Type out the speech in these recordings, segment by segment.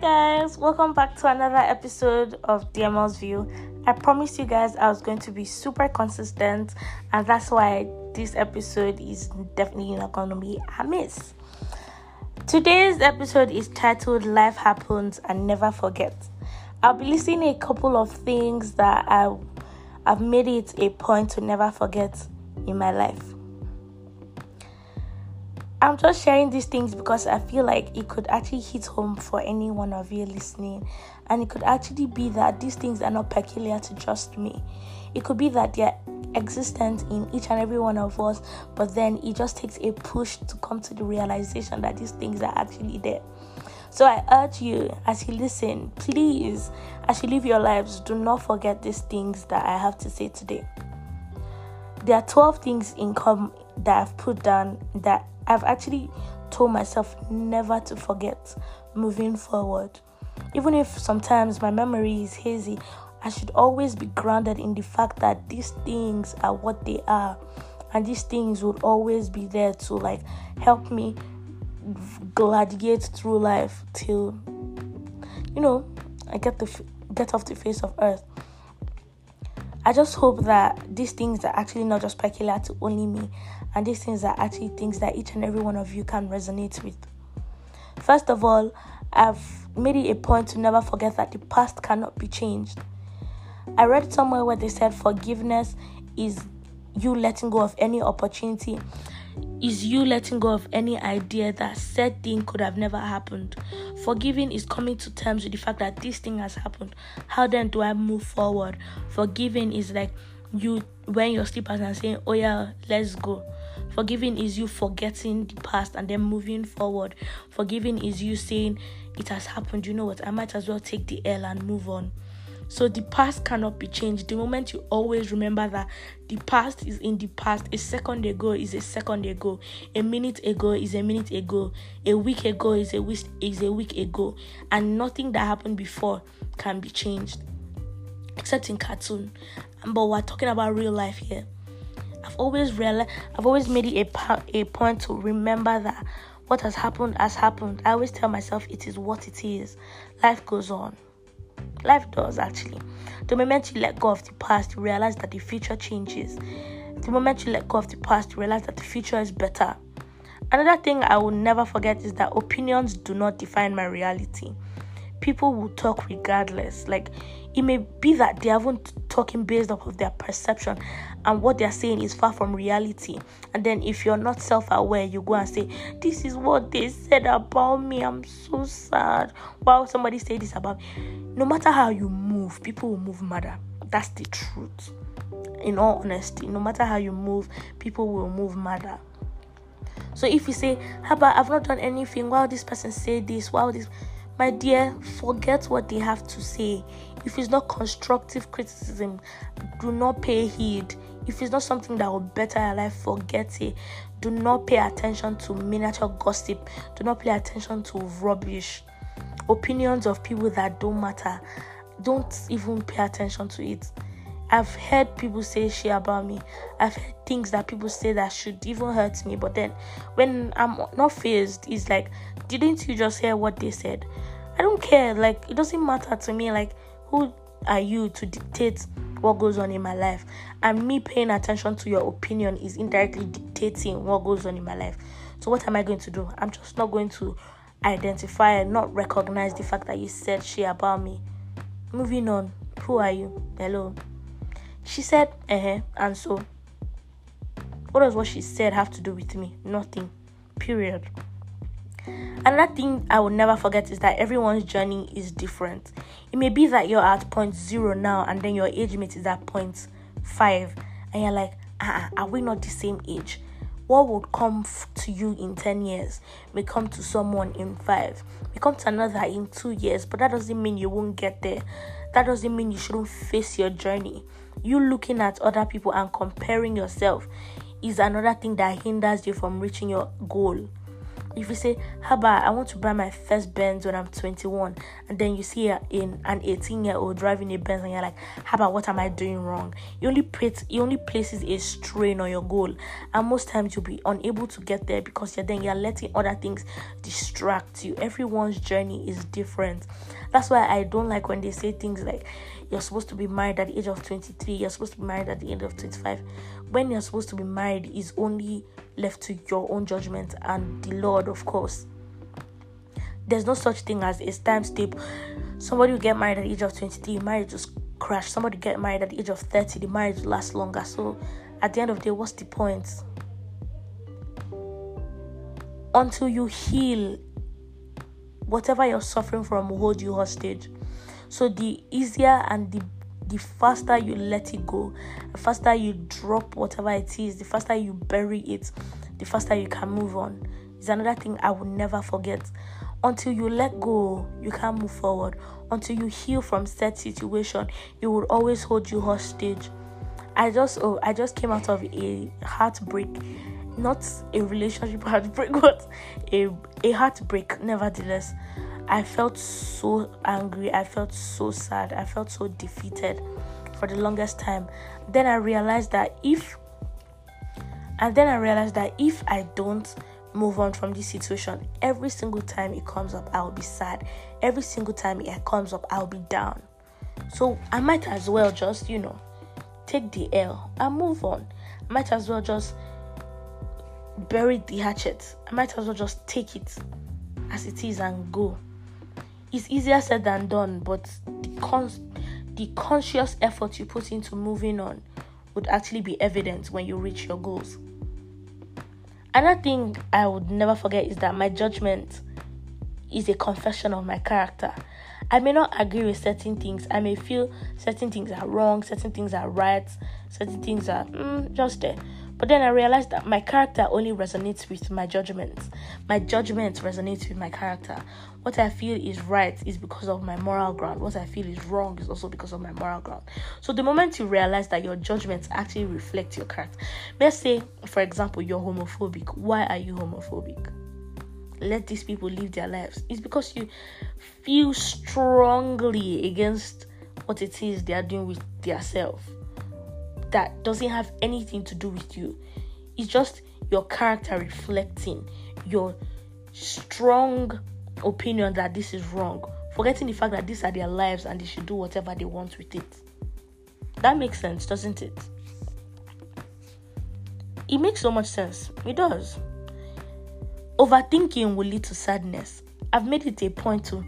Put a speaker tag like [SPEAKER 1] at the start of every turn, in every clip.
[SPEAKER 1] guys, welcome back to another episode of DML's View. I promised you guys I was going to be super consistent, and that's why this episode is definitely not going to be a miss. Today's episode is titled Life Happens and Never Forget. I'll be listing a couple of things that I, I've made it a point to never forget in my life. I'm just sharing these things because I feel like it could actually hit home for any one of you listening. And it could actually be that these things are not peculiar to just me. It could be that they're existent in each and every one of us, but then it just takes a push to come to the realization that these things are actually there. So I urge you, as you listen, please, as you live your lives, do not forget these things that I have to say today. There are 12 things in common that I've put down that I've actually told myself never to forget moving forward. Even if sometimes my memory is hazy, I should always be grounded in the fact that these things are what they are, and these things would always be there to like help me gladiate through life till you know I get the get off the face of earth. I just hope that these things are actually not just peculiar to only me, and these things are actually things that each and every one of you can resonate with. First of all, I've made it a point to never forget that the past cannot be changed. I read somewhere where they said forgiveness is you letting go of any opportunity, is you letting go of any idea that said thing could have never happened. Forgiving is coming to terms with the fact that this thing has happened. How then do I move forward? Forgiving is like you when your slippers and saying, Oh yeah, let's go. Forgiving is you forgetting the past and then moving forward. Forgiving is you saying, It has happened, you know what? I might as well take the L and move on. So the past cannot be changed. The moment you always remember that the past is in the past, a second ago is a second ago, a minute ago is a minute ago, a week ago is a week is a week ago, and nothing that happened before can be changed, except in cartoon. But we're talking about real life here. I've always realized, I've always made it a a point to remember that what has happened has happened. I always tell myself it is what it is. Life goes on. Life does actually. The moment you let go of the past, you realize that the future changes. The moment you let go of the past, you realize that the future is better. Another thing I will never forget is that opinions do not define my reality. People will talk regardless. Like it may be that they haven't talking based off of their perception and what they're saying is far from reality. And then if you're not self-aware, you go and say, This is what they said about me. I'm so sad. Wow, somebody say this about me. No matter how you move, people will move madder. That's the truth. In all honesty, no matter how you move, people will move madder. So if you say, about I've not done anything, while this person said this, while this my dear, forget what they have to say. If it's not constructive criticism, do not pay heed. If it's not something that will better your life, forget it. Do not pay attention to miniature gossip. Do not pay attention to rubbish. Opinions of people that don't matter. Don't even pay attention to it. I've heard people say shit about me. I've heard things that people say that should even hurt me. But then when I'm not phased, it's like, didn't you just hear what they said? I don't care. Like, it doesn't matter to me. Like, who are you to dictate what goes on in my life? And me paying attention to your opinion is indirectly dictating what goes on in my life. So, what am I going to do? I'm just not going to identify and not recognize the fact that you said she about me. Moving on. Who are you? Hello. She said, uh huh, and so. What does what she said have to do with me? Nothing. Period. Another thing I will never forget is that everyone's journey is different. It may be that you're at point zero now and then your age mate is at point five, and you're like, uh-uh, are we not the same age? What would come to you in 10 years may come to someone in five, may come to another in two years, but that doesn't mean you won't get there. That doesn't mean you shouldn't face your journey. You looking at other people and comparing yourself is another thing that hinders you from reaching your goal if you say, How about I want to buy my first Benz when I'm 21, and then you see a, in an 18 year old driving a Benz, and you're like, How about what am I doing wrong? You only put, you only places a strain on your goal, and most times you'll be unable to get there because you're then you're letting other things distract you. Everyone's journey is different. That's why I don't like when they say things like you're supposed to be married at the age of 23, you're supposed to be married at the age of 25. When you're supposed to be married is only left to your own judgment and the Lord, of course. There's no such thing as a time step. Somebody will get married at the age of 23, marriage just crash. Somebody get married at the age of 30, the marriage lasts longer. So at the end of the day, what's the point? Until you heal, whatever you're suffering from will hold you hostage. So the easier and the the faster you let it go, the faster you drop whatever it is, the faster you bury it, the faster you can move on. Is another thing I will never forget. Until you let go, you can't move forward. Until you heal from said situation, it will always hold you hostage. I just oh I just came out of a heartbreak, not a relationship heartbreak, but a a heartbreak. Nevertheless, I felt so angry. I felt so sad. I felt so defeated for the longest time. Then I realized that if, and then I realized that if I don't move on from this situation, every single time it comes up, I'll be sad. Every single time it comes up, I'll be down. So I might as well just, you know, take the L and move on. I might as well just bury the hatchet. I might as well just take it as it is and go it's easier said than done, but the con- the conscious effort you put into moving on would actually be evident when you reach your goals. Another thing I would never forget is that my judgment is a confession of my character. I may not agree with certain things. I may feel certain things are wrong, certain things are right, certain things are mm, just there. But then I realized that my character only resonates with my judgments. My judgment resonates with my character. What I feel is right is because of my moral ground. What I feel is wrong is also because of my moral ground. So the moment you realize that your judgments actually reflect your character, let's say, for example, you're homophobic. Why are you homophobic? Let these people live their lives. It's because you feel strongly against what it is they are doing with themselves that doesn't have anything to do with you. It's just your character reflecting your strong opinion that this is wrong, forgetting the fact that these are their lives and they should do whatever they want with it. That makes sense, doesn't it? It makes so much sense. It does. Overthinking will lead to sadness. I've made it a point to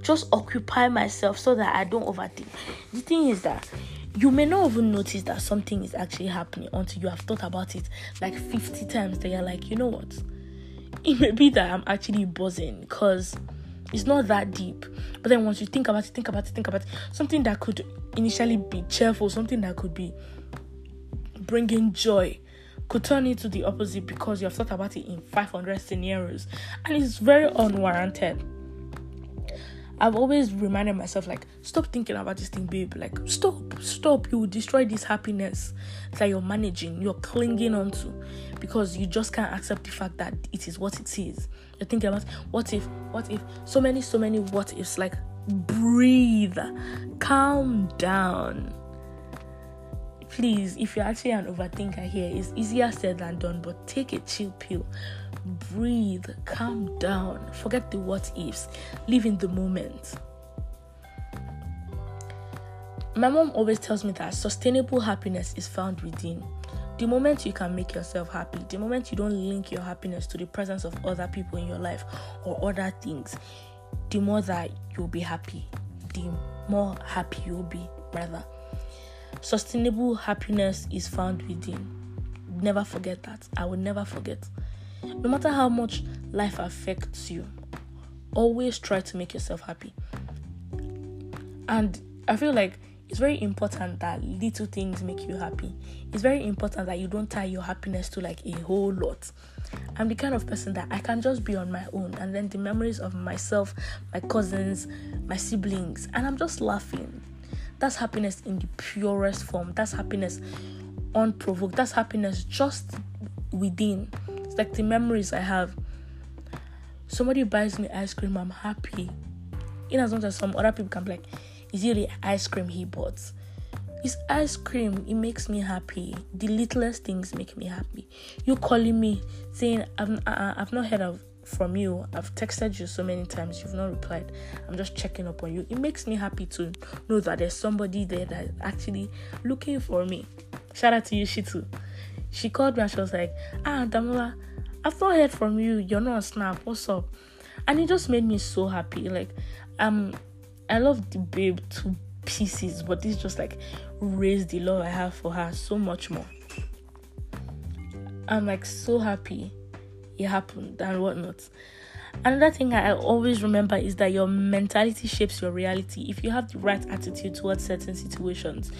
[SPEAKER 1] just occupy myself so that I don't overthink. The thing is that you may not even notice that something is actually happening until you have thought about it like 50 times. Then you're like, you know what? It may be that I'm actually buzzing because it's not that deep. But then once you think about it, think about it, think about it, something that could initially be cheerful, something that could be bringing joy could turn into the opposite because you have thought about it in 500 scenarios and it's very unwarranted. I've always reminded myself, like, stop thinking about this thing, babe. Like, stop, stop. You will destroy this happiness that you're managing, you're clinging onto, because you just can't accept the fact that it is what it is. You're thinking about what if, what if, so many, so many what ifs. Like, breathe, calm down. Please, if you're actually an overthinker here, it's easier said than done, but take a chill pill breathe, calm down, forget the what ifs, live in the moment. My mom always tells me that sustainable happiness is found within. The moment you can make yourself happy, the moment you don't link your happiness to the presence of other people in your life or other things, the more that you'll be happy, the more happy you'll be, rather. Sustainable happiness is found within. Never forget that. I will never forget. No matter how much life affects you, always try to make yourself happy. And I feel like it's very important that little things make you happy. It's very important that you don't tie your happiness to like a whole lot. I'm the kind of person that I can just be on my own and then the memories of myself, my cousins, my siblings, and I'm just laughing. That's happiness in the purest form. That's happiness unprovoked. That's happiness just within. It's like the memories I have. somebody buys me ice cream, I'm happy. In as much as some other people can be like, is it the ice cream he bought? It's ice cream. It makes me happy. The littlest things make me happy. You calling me saying I've uh, I've not heard of from you. I've texted you so many times. You've not replied. I'm just checking up on you. It makes me happy to know that there's somebody there that actually looking for me. Shout out to you, Shitu. She called me and she was like, Ah, Damola, I've not heard from you. You're not on Snap. What's up? And it just made me so happy. Like, um, I love the babe to pieces, but this just like raised the love I have for her so much more. I'm like so happy it happened and whatnot. Another thing I always remember is that your mentality shapes your reality. If you have the right attitude towards certain situations,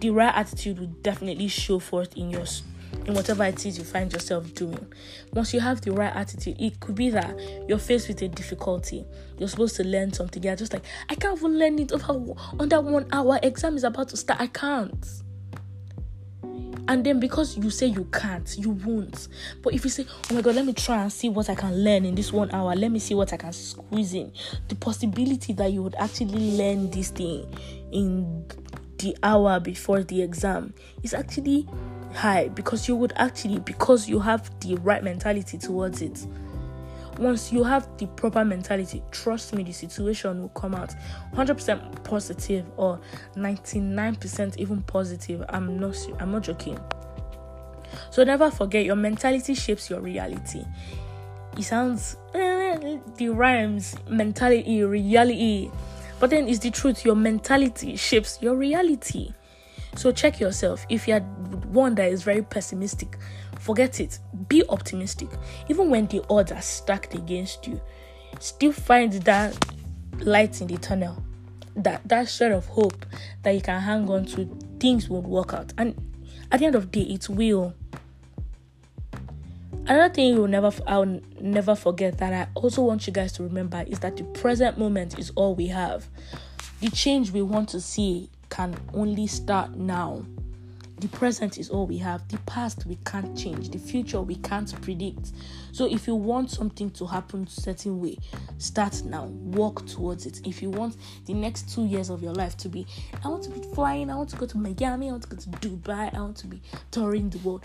[SPEAKER 1] the right attitude will definitely show forth in your in whatever it is you find yourself doing. Once you have the right attitude, it could be that you're faced with a difficulty. You're supposed to learn something. You're just like, I can't even learn it over under one hour. Exam is about to start. I can't. And then because you say you can't, you won't. But if you say, oh my god, let me try and see what I can learn in this one hour, let me see what I can squeeze in, the possibility that you would actually learn this thing in the hour before the exam is actually high because you would actually because you have the right mentality towards it once you have the proper mentality trust me the situation will come out. 100% positive or 99% even positive. I'm not i'm not joking. So never forget your mentality shapes your reality. It sounds eh, the rhymes mentality reality. But then it's the truth your mentality shapes your reality. So check yourself. If you're one that is very pessimistic, forget it. Be optimistic. Even when the odds are stacked against you, still find that light in the tunnel. That that sort of hope that you can hang on to, things will work out. And at the end of the day, it will. Another thing you'll never I'll never forget that I also want you guys to remember is that the present moment is all we have. The change we want to see can only start now. The present is all we have. The past we can't change. The future we can't predict. So if you want something to happen a certain way, start now. Walk towards it. If you want the next two years of your life to be, I want to be flying, I want to go to Miami, I want to go to Dubai, I want to be touring the world.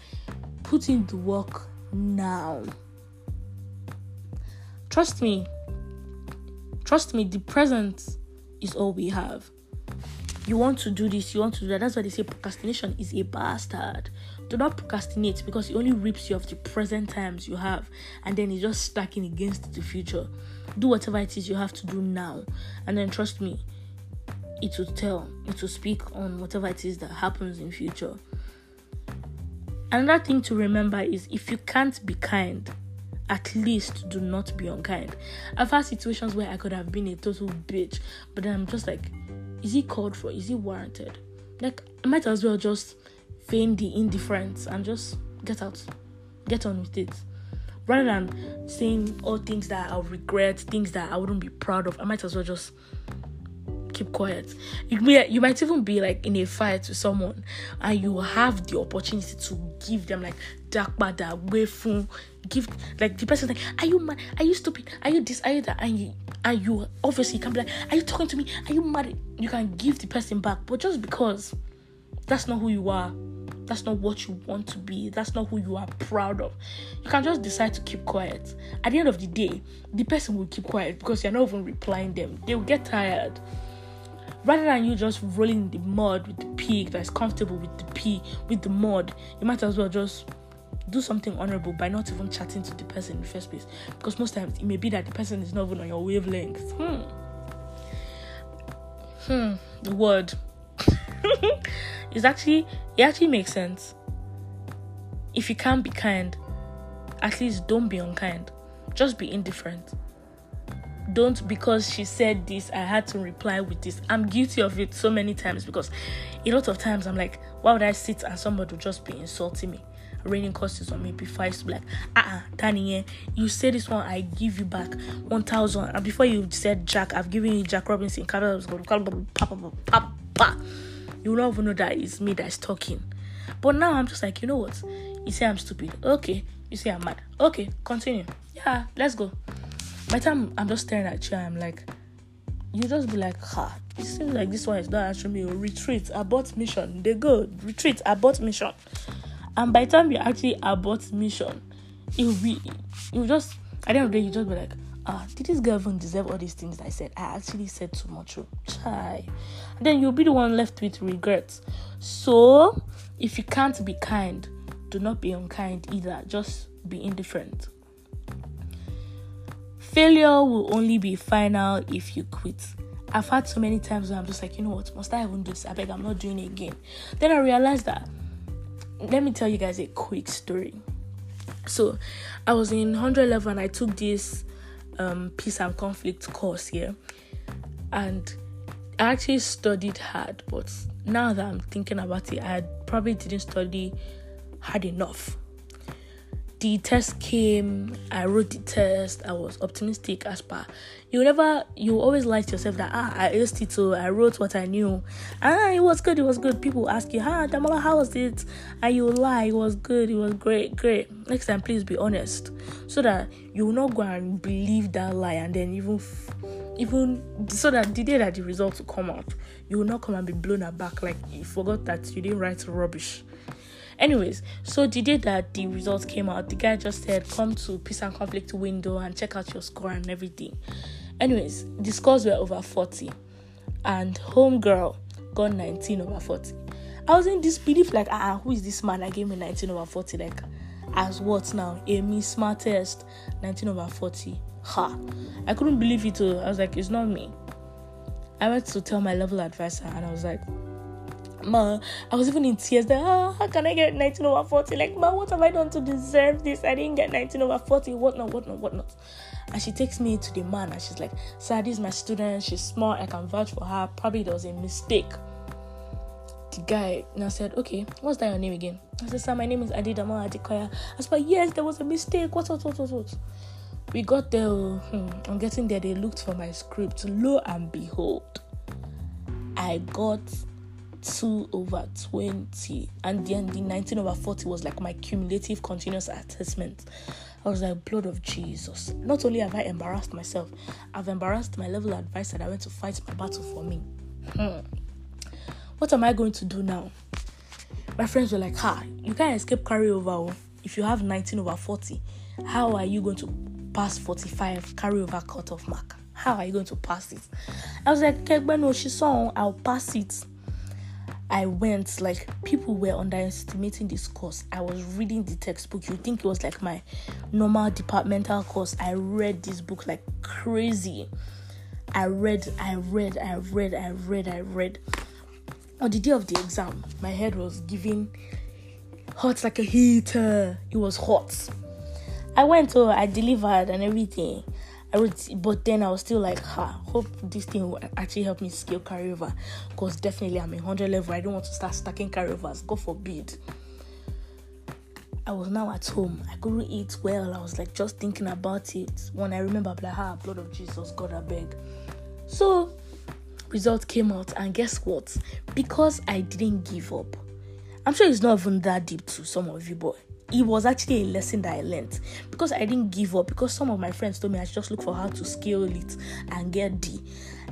[SPEAKER 1] Put in the work now. Trust me. Trust me, the present is all we have you want to do this, you want to do that. That's why they say procrastination is a bastard. Do not procrastinate because it only rips you of the present times you have and then it's just stacking against the future. Do whatever it is you have to do now, and then trust me, it will tell, it will speak on whatever it is that happens in future. Another thing to remember is if you can't be kind, at least do not be unkind. I've had situations where I could have been a total bitch, but then I'm just like, is it called for? Is it warranted? Like, I might as well just feign the indifference and just get out, get on with it. Rather than saying all things that I'll regret, things that I wouldn't be proud of, I might as well just keep quiet. You may, you might even be like in a fight with someone and you have the opportunity to give them like dark bada wayful give like the person like are you mad are you stupid are you this are you that and you and you obviously can be like, Are you talking to me? Are you mad? You can give the person back, but just because that's not who you are, that's not what you want to be, that's not who you are proud of, you can just decide to keep quiet. At the end of the day, the person will keep quiet because you're not even replying them, they will get tired. Rather than you just rolling in the mud with the pig that's comfortable with the pee with the mud, you might as well just do something honorable by not even chatting to the person in the first place. Because most times it may be that the person is not even on your wavelength. Hmm. Hmm. The word. is actually it actually makes sense. If you can't be kind, at least don't be unkind. Just be indifferent. Don't because she said this, I had to reply with this. I'm guilty of it so many times because a lot of times I'm like, why would I sit and somebody would just be insulting me? raining curses on me before I used like, ah, uh-uh, Danny, you say this one, I give you back 1,000. And before you said Jack, I've given you Jack Robinson. You don't even know that it's me that's talking. But now I'm just like, you know what? You say I'm stupid. Okay. You say I'm mad. Okay, continue. Yeah, let's go. By time I'm just staring at you, I'm like, you just be like, ha, it seems like this one is not answering me. Retreat, abort mission. They go, retreat, abort mission. And by the time you actually abort mission, it will be, you just, at the end of the day, you just be like, ah, did this girl even deserve all these things I said? I actually said too much. Oh, chai. Then you'll be the one left with regrets. So, if you can't be kind, do not be unkind either. Just be indifferent. Failure will only be final if you quit. I've had so many times where I'm just like, you know what, must I even do this? I beg, I'm not doing it again. Then I realized that. Let me tell you guys a quick story. So, I was in 100 level and I took this um, peace and conflict course here, and I actually studied hard. But now that I'm thinking about it, I probably didn't study hard enough the test came i wrote the test i was optimistic as per. You never you always lie to yourself that ah i aced it so i wrote what i knew. Ah it was good it was good. People ask you ah damola how was it? And you lie it was good it was great great. Next time please be honest so that you will not go and believe that lie and then even f- even so that the day that the results will come out you will not come and be blown aback like you forgot that you didn't write rubbish Anyways, so the day that the results came out, the guy just said, Come to peace and conflict window and check out your score and everything. Anyways, the scores were over 40, and homegirl got 19 over 40. I was in disbelief, like, ah, who is this man that gave me 19 over 40? Like, as what now? A Amy smartest 19 over 40. Ha! I couldn't believe it. Too. I was like, it's not me. I went to tell my level advisor, and I was like, Ma, I was even in tears that, oh, how can I get 19 over 40? Like, Ma, what have I done to deserve this? I didn't get 19 over 40, whatnot, what not. And she takes me to the man and she's like, Sir, this is my student. She's smart. I can vouch for her. Probably there was a mistake. The guy now said, Okay, what's that your name again? I said, Sir, my name is Adidama Adikoya. I said, Yes, there was a mistake. What, what, what, what, what? We got there. Hmm, I'm getting there. They looked for my script. Lo and behold, I got 2 over 20 and then the 19 over 40 was like my cumulative continuous assessment. I was like blood of jesus. Not only have i embarrassed myself i've embarrassed my level advisor that I went to fight my battle for me. Hmm. what am i going to do now? My friends were like ha you can't escape carryover oh. if you have 19 over 40 how are you going to pass 45 carryover cutoff mark? How are you going to pass it? I was like no she's song i'll pass it I went, like people were underestimating this course. I was reading the textbook. You think it was like my normal departmental course. I read this book like crazy. I read, I read, I read, I read, I read. On the day of the exam, my head was giving hot like a heater. It was hot. I went to, I delivered and everything. I would, but then I was still like, ha, hope this thing will actually help me scale carryover. Because definitely I'm a 100 level. I don't want to start stacking carryovers. God forbid. I was now at home. I couldn't eat well. I was like just thinking about it. When I remember, like, blood of Jesus, God, I beg. So, result came out, and guess what? Because I didn't give up. I'm sure it's not even that deep to some of you, but it was actually a lesson that I learned because I didn't give up. Because some of my friends told me I should just look for how to scale it and get D.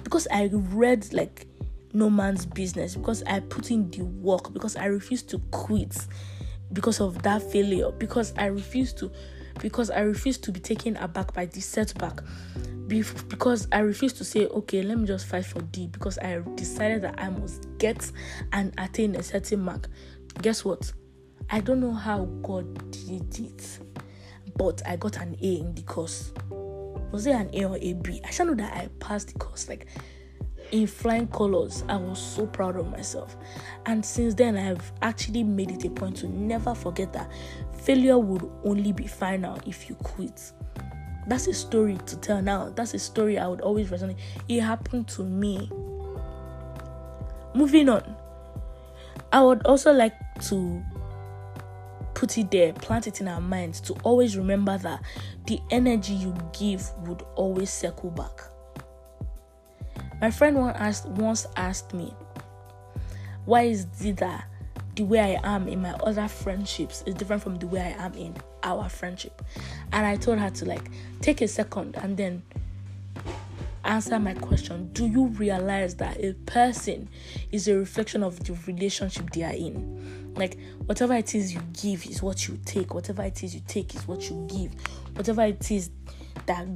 [SPEAKER 1] Because I read like no man's business, because I put in the work, because I refused to quit because of that failure, because I refused to because I refused to be taken aback by this setback. Because I refused to say, okay, let me just fight for D because I decided that I must get and attain a certain mark. Guess what? I don't know how God did it, but I got an A in the course. Was it an A or a B? I should know that I passed the course like in flying colors. I was so proud of myself. And since then, I've actually made it a point to never forget that failure would only be final if you quit. That's a story to tell now. That's a story I would always resonate. It happened to me. Moving on, I would also like to put it there, plant it in our minds to always remember that the energy you give would always circle back. My friend once asked, once asked me, why is it that the way I am in my other friendships is different from the way I am in our friendship. And I told her to like take a second and then answer my question. Do you realize that a person is a reflection of the relationship they are in? Like, whatever it is you give is what you take, whatever it is you take is what you give, whatever it is that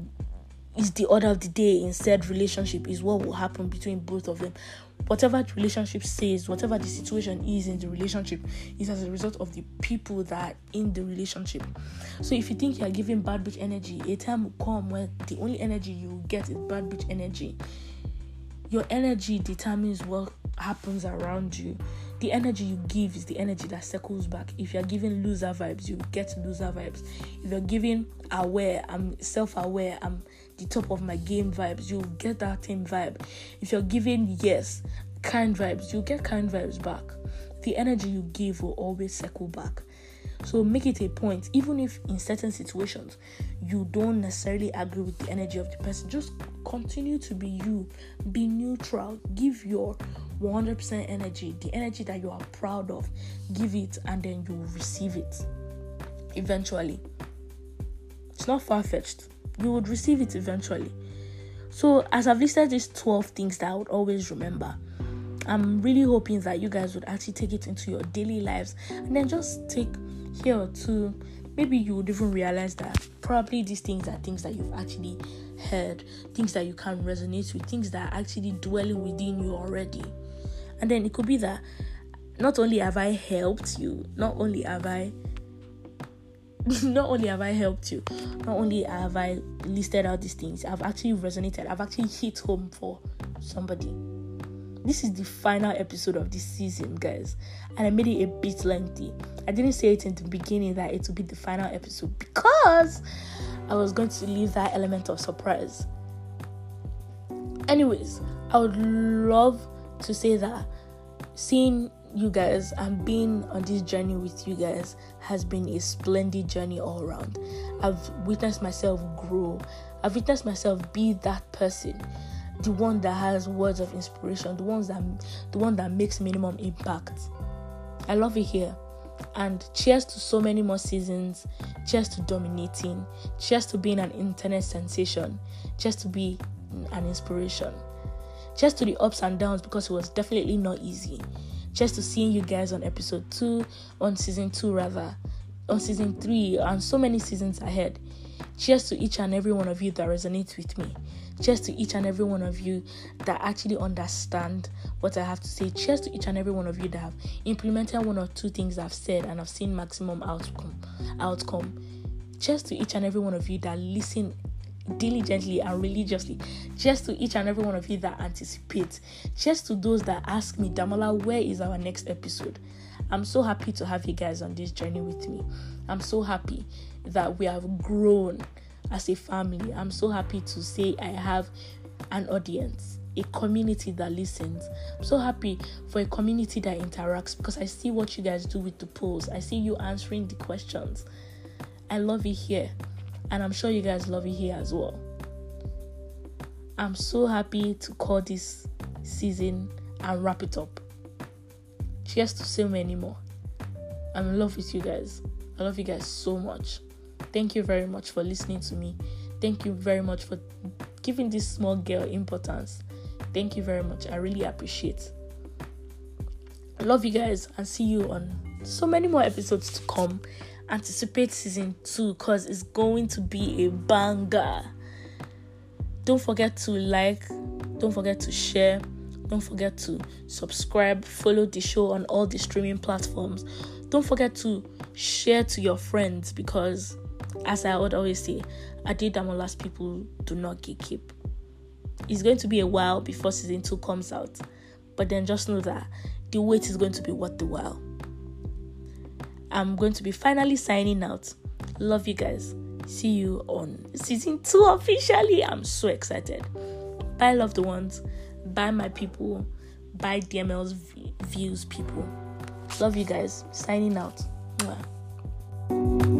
[SPEAKER 1] is the order of the day in said relationship is what will happen between both of them whatever the relationship says, whatever the situation is in the relationship, is as a result of the people that are in the relationship. So if you think you are giving bad bitch energy, a time will come where the only energy you get is bad bitch energy. Your energy determines what happens around you. The energy you give is the energy that circles back. If you're giving loser vibes, you get loser vibes. If you're giving aware, I'm self aware, I'm the top of my game vibes, you'll get that same vibe. If you're giving yes, kind vibes, you'll get kind vibes back. The energy you give will always circle back. So make it a point, even if in certain situations you don't necessarily agree with the energy of the person, just continue to be you, be neutral, give your 100% energy, the energy that you are proud of, give it, and then you will receive it eventually. It's not far fetched you would receive it eventually. So, as I've listed these 12 things that I would always remember, I'm really hoping that you guys would actually take it into your daily lives and then just take here or two. Maybe you would even realize that probably these things are things that you've actually heard, things that you can resonate with, things that are actually dwelling within you already. And then it could be that not only have I helped you, not only have I not only have I helped you, not only have I listed out these things, I've actually resonated, I've actually hit home for somebody. This is the final episode of this season, guys, and I made it a bit lengthy. I didn't say it in the beginning that it would be the final episode because I was going to leave that element of surprise. Anyways, I would love to say that seeing you guys and being on this journey with you guys has been a splendid journey all around. I've witnessed myself grow. I've witnessed myself be that person, the one that has words of inspiration, the ones that the one that makes minimum impact. I love it here. And cheers to so many more seasons. Cheers to dominating. Cheers to being an internet sensation. Cheers to be an inspiration. Cheers to the ups and downs because it was definitely not easy just to seeing you guys on episode 2, on season 2 rather, on season 3, and so many seasons ahead. Cheers to each and every one of you that resonates with me. Cheers to each and every one of you that actually understand what I have to say. Cheers to each and every one of you that have implemented one or two things I've said and have seen maximum outcome. Outcome. Cheers to each and every one of you that listen diligently and religiously. Just to each and every one of you that anticipate. Just to those that ask me, Damola, where is our next episode? I'm so happy to have you guys on this journey with me. I'm so happy that we have grown as a family. I'm so happy to say I have an audience, a community that listens. I'm so happy for a community that interacts because I see what you guys do with the polls. I see you answering the questions. I love it here and I'm sure you guys love it here as well. I'm so happy to call this season and wrap it up. Cheers to so many more. I'm in love with you guys. I love you guys so much. Thank you very much for listening to me. Thank you very much for giving this small girl importance. Thank you very much. I really appreciate. I love you guys and see you on so many more episodes to come anticipate season two because it's going to be a banger. Don't forget to like, don't forget to share, don't forget to subscribe, follow the show on all the streaming platforms. Don't forget to share to your friends because, as I would always say, Adedamola's people do not keep. It's going to be a while before season two comes out, but then just know that the wait is going to be worth the while. I'm going to be finally signing out. Love you guys. See you on season two officially. I'm so excited. Bye, loved ones. Bye, my people. Bye, DML's views, people. Love you guys. Signing out. Mwah.